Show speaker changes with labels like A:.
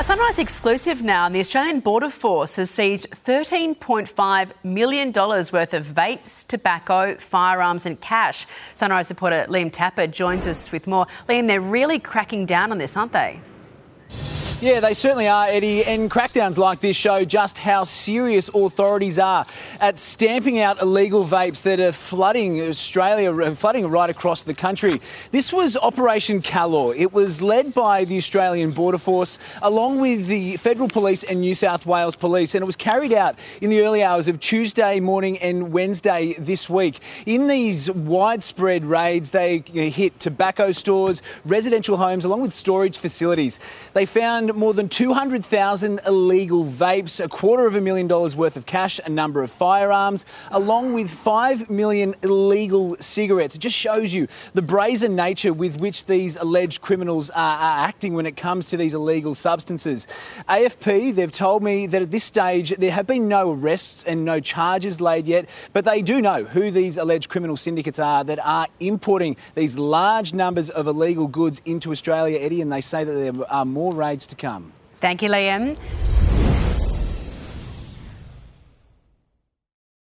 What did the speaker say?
A: A Sunrise exclusive now, and the Australian Border Force has seized $13.5 million worth of vapes, tobacco, firearms, and cash. Sunrise reporter Liam Tapper joins us with more. Liam, they're really cracking down on this, aren't they?
B: Yeah, they certainly are, Eddie. And crackdowns like this show just how serious authorities are at stamping out illegal vapes that are flooding Australia, flooding right across the country. This was Operation Callor. It was led by the Australian Border Force along with the Federal Police and New South Wales Police, and it was carried out in the early hours of Tuesday morning and Wednesday this week. In these widespread raids, they hit tobacco stores, residential homes, along with storage facilities. They found more than 200,000 illegal vapes, a quarter of a million dollars worth of cash, a number of firearms, along with 5 million illegal cigarettes. It just shows you the brazen nature with which these alleged criminals are, are acting when it comes to these illegal substances. AFP, they've told me that at this stage there have been no arrests and no charges laid yet, but they do know who these alleged criminal syndicates are that are importing these large numbers of illegal goods into Australia, Eddie, and they say that there are more raids to come.
A: Thank you, Liam.